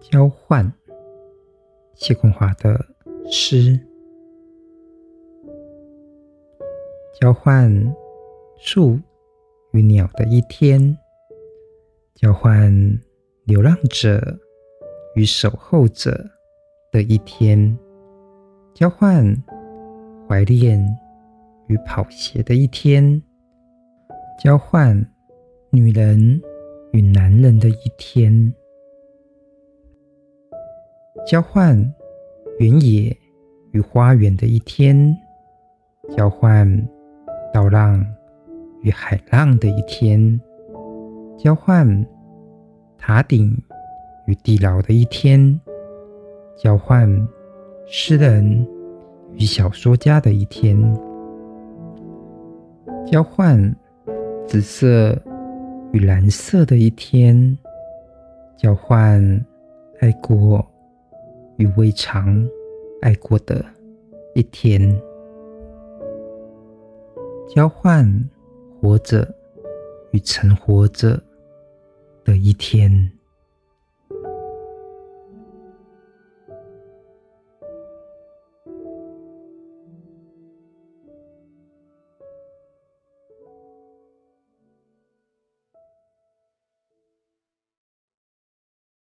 交换，谢坤华的诗。交换树与鸟的一天，交换流浪者与守候者的一天，交换怀恋与跑鞋的一天，交换女人与男人的一天。交换原野与花园的一天，交换稻浪与海浪的一天，交换塔顶与地牢的一天，交换诗人与小说家的一天，交换紫色与蓝色的一天，交换爱过。与未尝爱过的一天，交换活着与曾活着的一天。